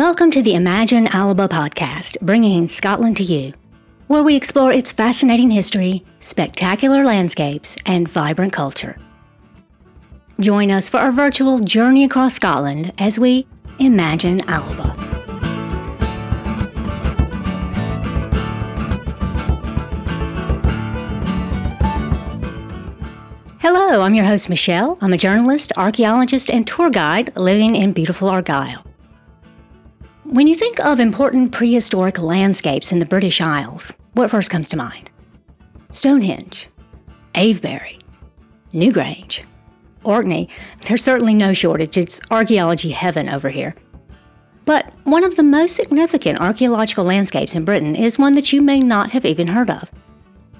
Welcome to the Imagine Alba podcast, bringing Scotland to you, where we explore its fascinating history, spectacular landscapes, and vibrant culture. Join us for our virtual journey across Scotland as we imagine Alba. Hello, I'm your host, Michelle. I'm a journalist, archaeologist, and tour guide living in beautiful Argyll. When you think of important prehistoric landscapes in the British Isles, what first comes to mind? Stonehenge, Avebury, Newgrange, Orkney. There's certainly no shortage, it's archaeology heaven over here. But one of the most significant archaeological landscapes in Britain is one that you may not have even heard of.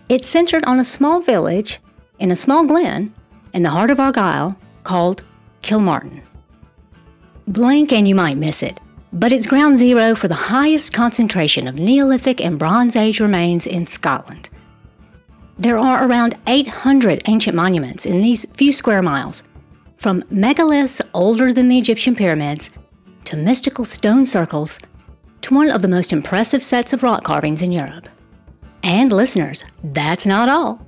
It's centered on a small village in a small glen in the heart of Argyll called Kilmartin. Blink and you might miss it but it's ground zero for the highest concentration of Neolithic and Bronze Age remains in Scotland. There are around 800 ancient monuments in these few square miles, from megaliths older than the Egyptian pyramids to mystical stone circles to one of the most impressive sets of rock carvings in Europe. And listeners, that's not all.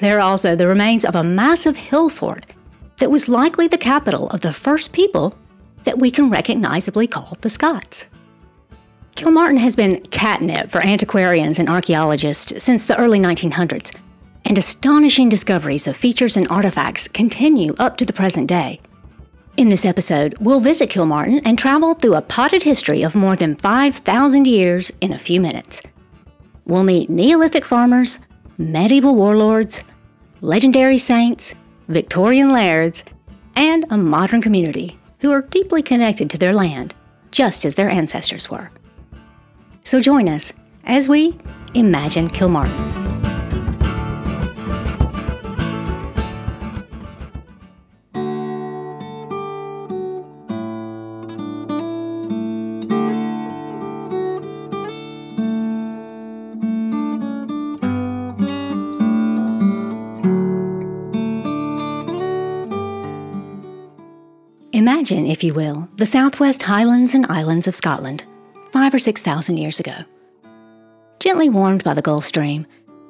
There are also the remains of a massive hill fort that was likely the capital of the first people that we can recognizably call the Scots. Kilmartin has been catnip for antiquarians and archaeologists since the early 1900s, and astonishing discoveries of features and artifacts continue up to the present day. In this episode, we'll visit Kilmartin and travel through a potted history of more than 5,000 years in a few minutes. We'll meet Neolithic farmers, medieval warlords, legendary saints, Victorian lairds, and a modern community who are deeply connected to their land, just as their ancestors were. So join us as we imagine Kilmartin. Imagine, if you will, the southwest highlands and islands of Scotland, five or six thousand years ago. Gently warmed by the Gulf Stream,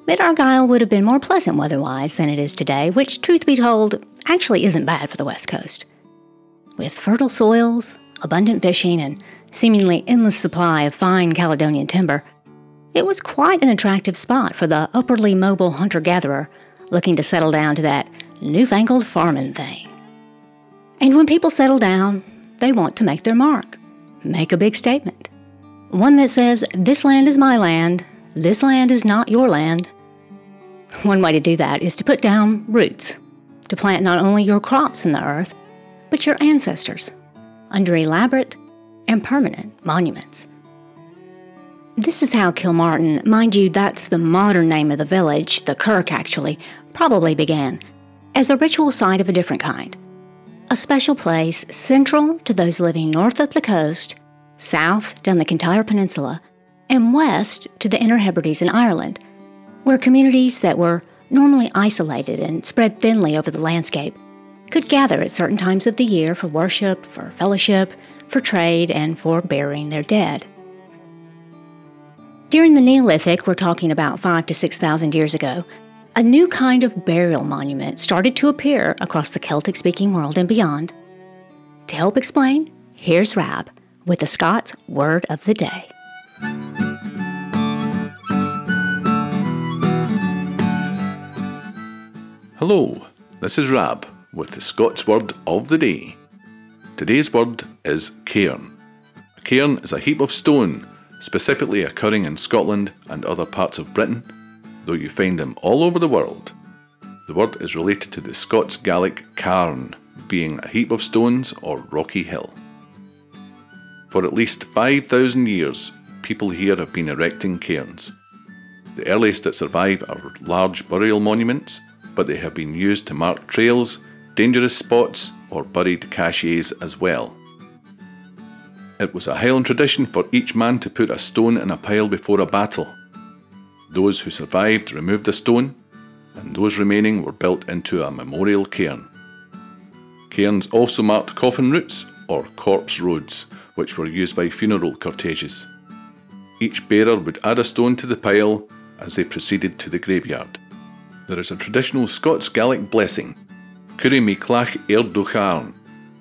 Mid Argyll would have been more pleasant weather-wise than it is today, which, truth be told, actually isn't bad for the West Coast. With fertile soils, abundant fishing, and seemingly endless supply of fine Caledonian timber, it was quite an attractive spot for the upwardly mobile hunter-gatherer looking to settle down to that newfangled farming thing. And when people settle down, they want to make their mark, make a big statement. One that says, This land is my land, this land is not your land. One way to do that is to put down roots, to plant not only your crops in the earth, but your ancestors under elaborate and permanent monuments. This is how Kilmartin, mind you, that's the modern name of the village, the Kirk actually, probably began, as a ritual site of a different kind a special place central to those living north up the coast, south down the Kintyre Peninsula, and west to the Inner Hebrides in Ireland, where communities that were normally isolated and spread thinly over the landscape could gather at certain times of the year for worship, for fellowship, for trade, and for burying their dead. During the Neolithic, we're talking about five to 6,000 years ago, a new kind of burial monument started to appear across the Celtic speaking world and beyond. To help explain, here's Rab with the Scots Word of the Day. Hello, this is Rab with the Scots Word of the Day. Today's word is cairn. A cairn is a heap of stone, specifically occurring in Scotland and other parts of Britain though you find them all over the world. The word is related to the Scots Gaelic cairn, being a heap of stones or rocky hill. For at least 5,000 years, people here have been erecting cairns. The earliest that survive are large burial monuments, but they have been used to mark trails, dangerous spots, or buried caches as well. It was a Highland tradition for each man to put a stone in a pile before a battle, those who survived removed the stone, and those remaining were built into a memorial cairn. Cairns also marked coffin routes or corpse roads, which were used by funeral corteges. Each bearer would add a stone to the pile as they proceeded to the graveyard. There is a traditional Scots Gaelic blessing, Curi mi clach er ducharn,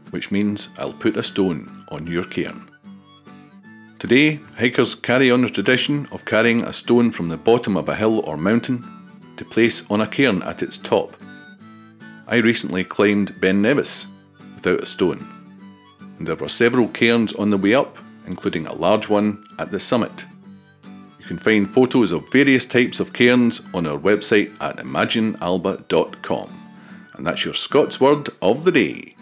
which means I'll put a stone on your cairn. Today, hikers carry on the tradition of carrying a stone from the bottom of a hill or mountain to place on a cairn at its top. I recently climbed Ben Nevis without a stone, and there were several cairns on the way up, including a large one at the summit. You can find photos of various types of cairns on our website at imaginealba.com. And that's your Scots word of the day.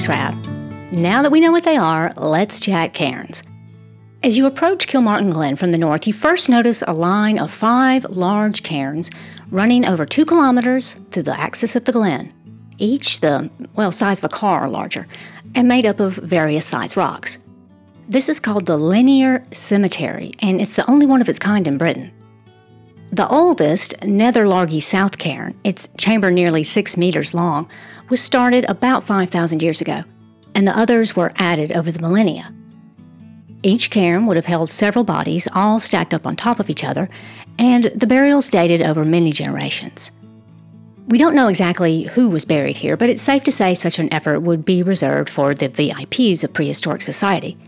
Thanks, Rab. Now that we know what they are, let's chat cairns. As you approach Kilmartin Glen from the north, you first notice a line of five large cairns running over two kilometers through the axis of the glen, each the, well, size of a car or larger, and made up of various sized rocks. This is called the Linear Cemetery, and it's the only one of its kind in Britain. The oldest, Nether Largie South Cairn, its chamber nearly six meters long, was started about 5,000 years ago, and the others were added over the millennia. Each cairn would have held several bodies, all stacked up on top of each other, and the burials dated over many generations. We don't know exactly who was buried here, but it's safe to say such an effort would be reserved for the VIPs of prehistoric society.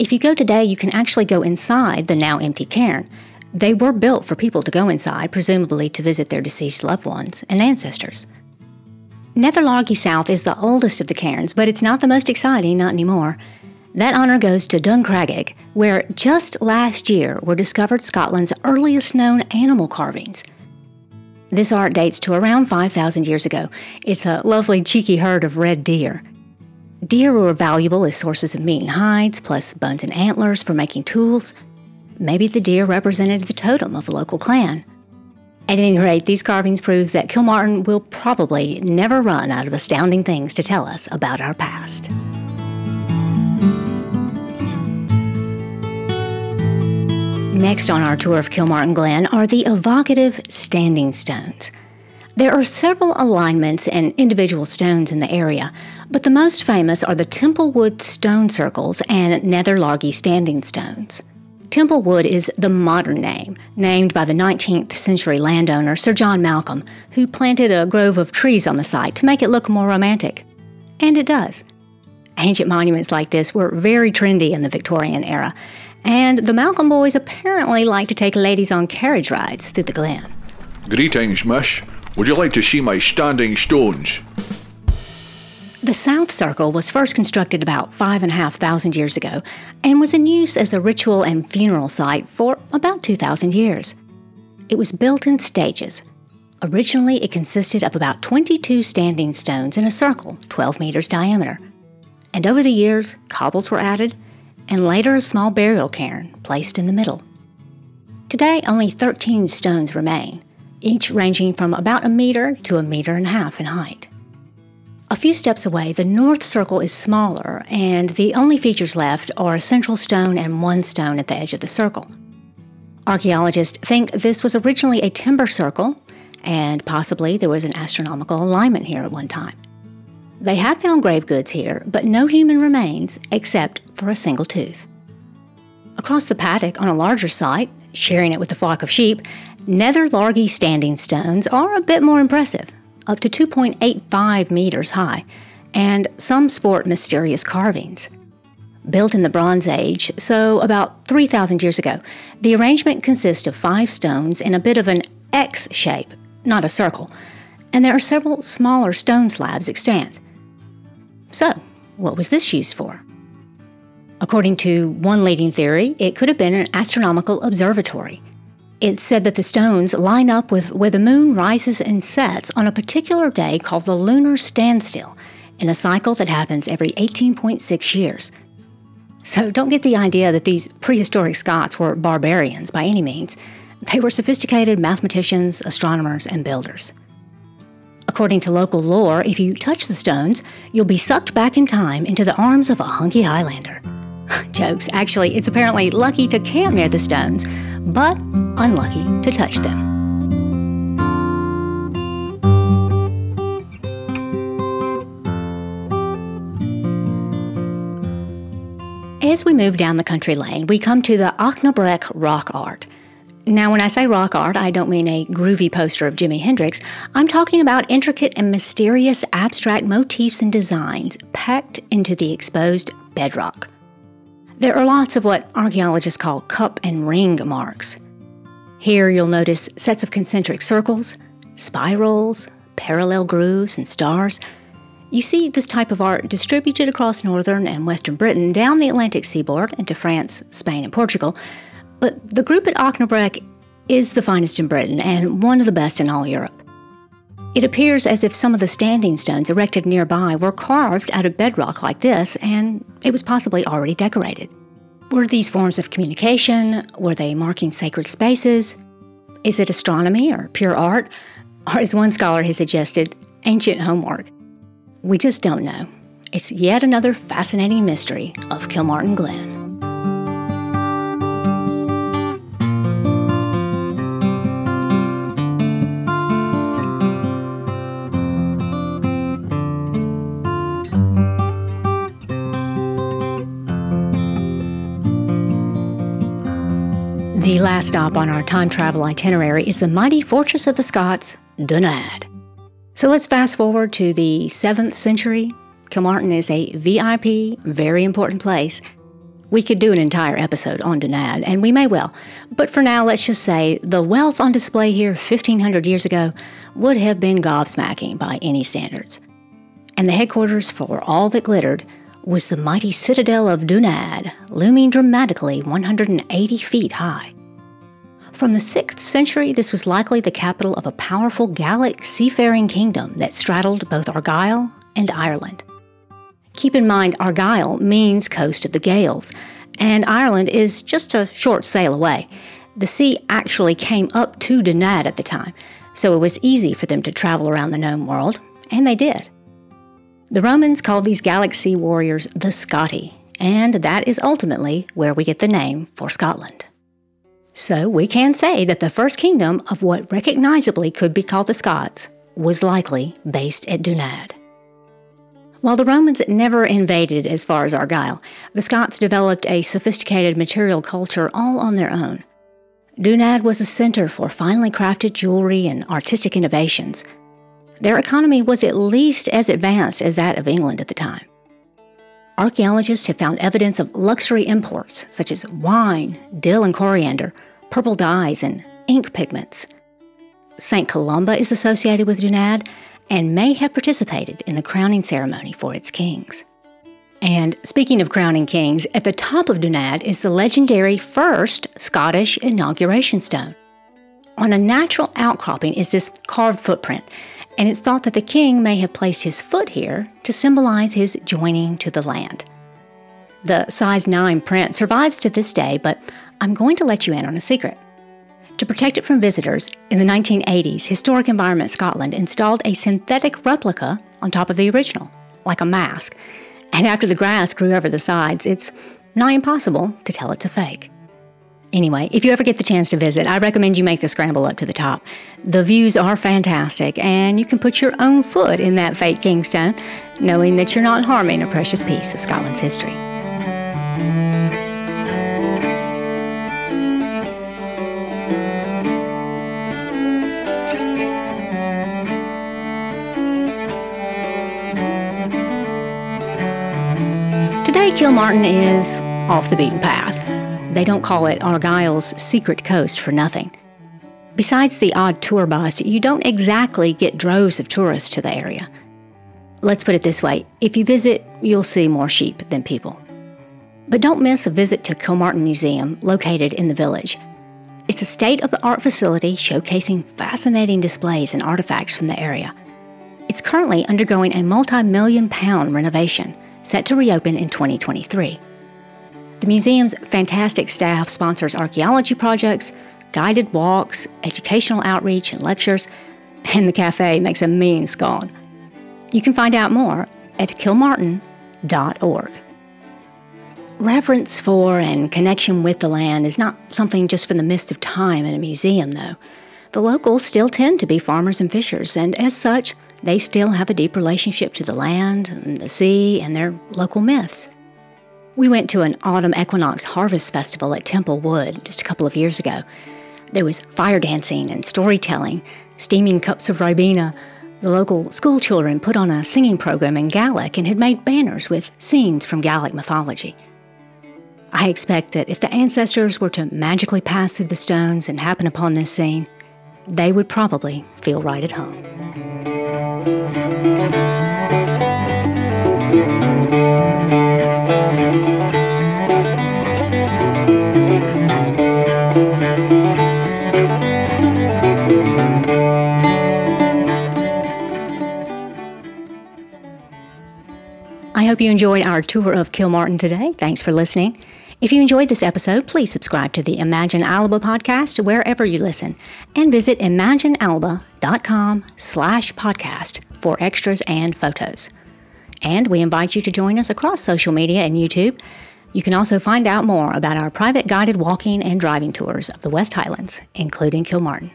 If you go today, you can actually go inside the now empty cairn. They were built for people to go inside, presumably to visit their deceased loved ones and ancestors. Nether Largie South is the oldest of the cairns, but it's not the most exciting, not anymore. That honour goes to Dunchraigaig, where just last year were discovered Scotland's earliest known animal carvings. This art dates to around 5,000 years ago. It's a lovely, cheeky herd of red deer. Deer were valuable as sources of meat and hides, plus bones and antlers for making tools. Maybe the deer represented the totem of a local clan. At any rate, these carvings prove that Kilmartin will probably never run out of astounding things to tell us about our past. Next on our tour of Kilmartin Glen are the evocative standing stones. There are several alignments and individual stones in the area, but the most famous are the Templewood stone circles and Nether Largie standing stones. Templewood is the modern name, named by the 19th century landowner Sir John Malcolm, who planted a grove of trees on the site to make it look more romantic. And it does. Ancient monuments like this were very trendy in the Victorian era, and the Malcolm boys apparently like to take ladies on carriage rides through the glen. Greetings, miss. Would you like to see my standing stones? The South Circle was first constructed about five and a half thousand years ago and was in use as a ritual and funeral site for about 2,000 years. It was built in stages. Originally, it consisted of about 22 standing stones in a circle, 12 meters diameter. And over the years, cobbles were added, and later a small burial cairn placed in the middle. Today, only 13 stones remain, each ranging from about a meter to a meter and a half in height. A few steps away, the north circle is smaller, and the only features left are a central stone and one stone at the edge of the circle. Archaeologists think this was originally a timber circle, and possibly there was an astronomical alignment here at one time. They have found grave goods here, but no human remains except for a single tooth. Across the paddock on a larger site, sharing it with a flock of sheep, Nether Largie standing stones are a bit more impressive, up to 2.85 meters high, and some sport mysterious carvings. Built in the Bronze Age, so about 3,000 years ago, the arrangement consists of five stones in a bit of an X shape, not a circle, and there are several smaller stone slabs extant. So, what was this used for? According to one leading theory, it could have been an astronomical observatory. It's said that the stones line up with where the moon rises and sets on a particular day called the lunar standstill, in a cycle that happens every 18.6 years. So don't get the idea that these prehistoric Scots were barbarians by any means. They were sophisticated mathematicians, astronomers, and builders. According to local lore, if you touch the stones, you'll be sucked back in time into the arms of a hunky Highlander. Jokes. Actually, it's apparently lucky to camp near the stones, but unlucky to touch them. As we move down the country lane, we come to the Achnabreck rock art. Now, when I say rock art, I don't mean a groovy poster of Jimi Hendrix. I'm talking about intricate and mysterious abstract motifs and designs packed into the exposed bedrock. There are lots of what archaeologists call cup and ring marks. Here you'll notice sets of concentric circles, spirals, parallel grooves, and stars. You see this type of art distributed across northern and western Britain, down the Atlantic seaboard into France, Spain, and Portugal, but the group at Achnabreck is the finest in Britain and one of the best in all Europe. It appears as if some of the standing stones erected nearby were carved out of bedrock like this, and it was possibly already decorated. Were these forms of communication? Were they marking sacred spaces? Is it astronomy or pure art? Or, as one scholar has suggested, ancient homework? We just don't know. It's yet another fascinating mystery of Kilmartin Glen. Last stop on our time travel itinerary is the mighty fortress of the Scots, Dunadd. So let's fast forward to the 7th century. Kilmartin is a VIP, very important place. We could do an entire episode on Dunadd, and we may well. But for now, let's just say the wealth on display here 1500 years ago would have been gobsmacking by any standards. And the headquarters for all that glittered was the mighty citadel of Dunadd, looming dramatically 180 feet high. From the 6th century, this was likely the capital of a powerful Gallic seafaring kingdom that straddled both Argyll and Ireland. Keep in mind, Argyll means coast of the Gaels, and Ireland is just a short sail away. The sea actually came up to Dunadd at the time, so it was easy for them to travel around the known world, and they did. The Romans called these Gallic sea warriors the Scotti, and that is ultimately where we get the name for Scotland. So we can say that the first kingdom of what recognizably could be called the Scots was likely based at Dunadd. While the Romans never invaded as far as Argyll, the Scots developed a sophisticated material culture all on their own. Dunadd was a center for finely crafted jewelry and artistic innovations. Their economy was at least as advanced as that of England at the time. Archaeologists have found evidence of luxury imports such as wine, dill and coriander, purple dyes, and ink pigments. St. Columba is associated with Dunadd and may have participated in the crowning ceremony for its kings. And speaking of crowning kings, at the top of Dunadd is the legendary first Scottish inauguration stone. On a natural outcropping is this carved footprint and it's thought that the king may have placed his foot here to symbolize his joining to the land. The size 9 print survives to this day, but I'm going to let you in on a secret. To protect it from visitors, in the 1980s, Historic Environment Scotland installed a synthetic replica on top of the original, like a mask. And after the grass grew over the sides, it's nigh impossible to tell it's a fake. Anyway, if you ever get the chance to visit, I recommend you make the scramble up to the top. The views are fantastic, and you can put your own foot in that fake kingstone, knowing that you're not harming a precious piece of Scotland's history. Today, Kilmartin is off the beaten path. They don't call it Argyll's secret coast for nothing. Besides the odd tour bus, you don't exactly get droves of tourists to the area. Let's put it this way if you visit, you'll see more sheep than people. But don't miss a visit to Kilmartin Museum, located in the village. It's a state of the art facility showcasing fascinating displays and artifacts from the area. It's currently undergoing a multi million pound renovation, set to reopen in 2023. The museum's fantastic staff sponsors archaeology projects, guided walks, educational outreach, and lectures, and the cafe makes a mean scone. You can find out more at kilmartin.org. Reverence for and connection with the land is not something just for the mist of time in a museum, though. The locals still tend to be farmers and fishers, and as such, they still have a deep relationship to the land, and the sea, and their local myths. We went to an autumn equinox harvest festival at Temple Wood just a couple of years ago. There was fire dancing and storytelling, steaming cups of Ribena. The local school children put on a singing program in Gaelic and had made banners with scenes from Gaelic mythology. I expect that if the ancestors were to magically pass through the stones and happen upon this scene, they would probably feel right at home. Hope you enjoyed our tour of Kilmartin today. Thanks for listening. If you enjoyed this episode, please subscribe to the Imagine Alba podcast wherever you listen and visit imaginealba.com slash podcast for extras and photos. And we invite you to join us across social media and YouTube. You can also find out more about our private guided walking and driving tours of the West Highlands, including Kilmartin.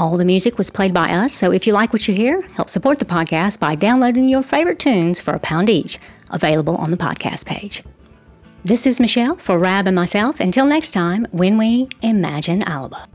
All the music was played by us, so if you like what you hear, help support the podcast by downloading your favorite tunes for a pound each, available on the podcast page. This is Michelle for Rab and myself. Until next time, when we imagine Alba.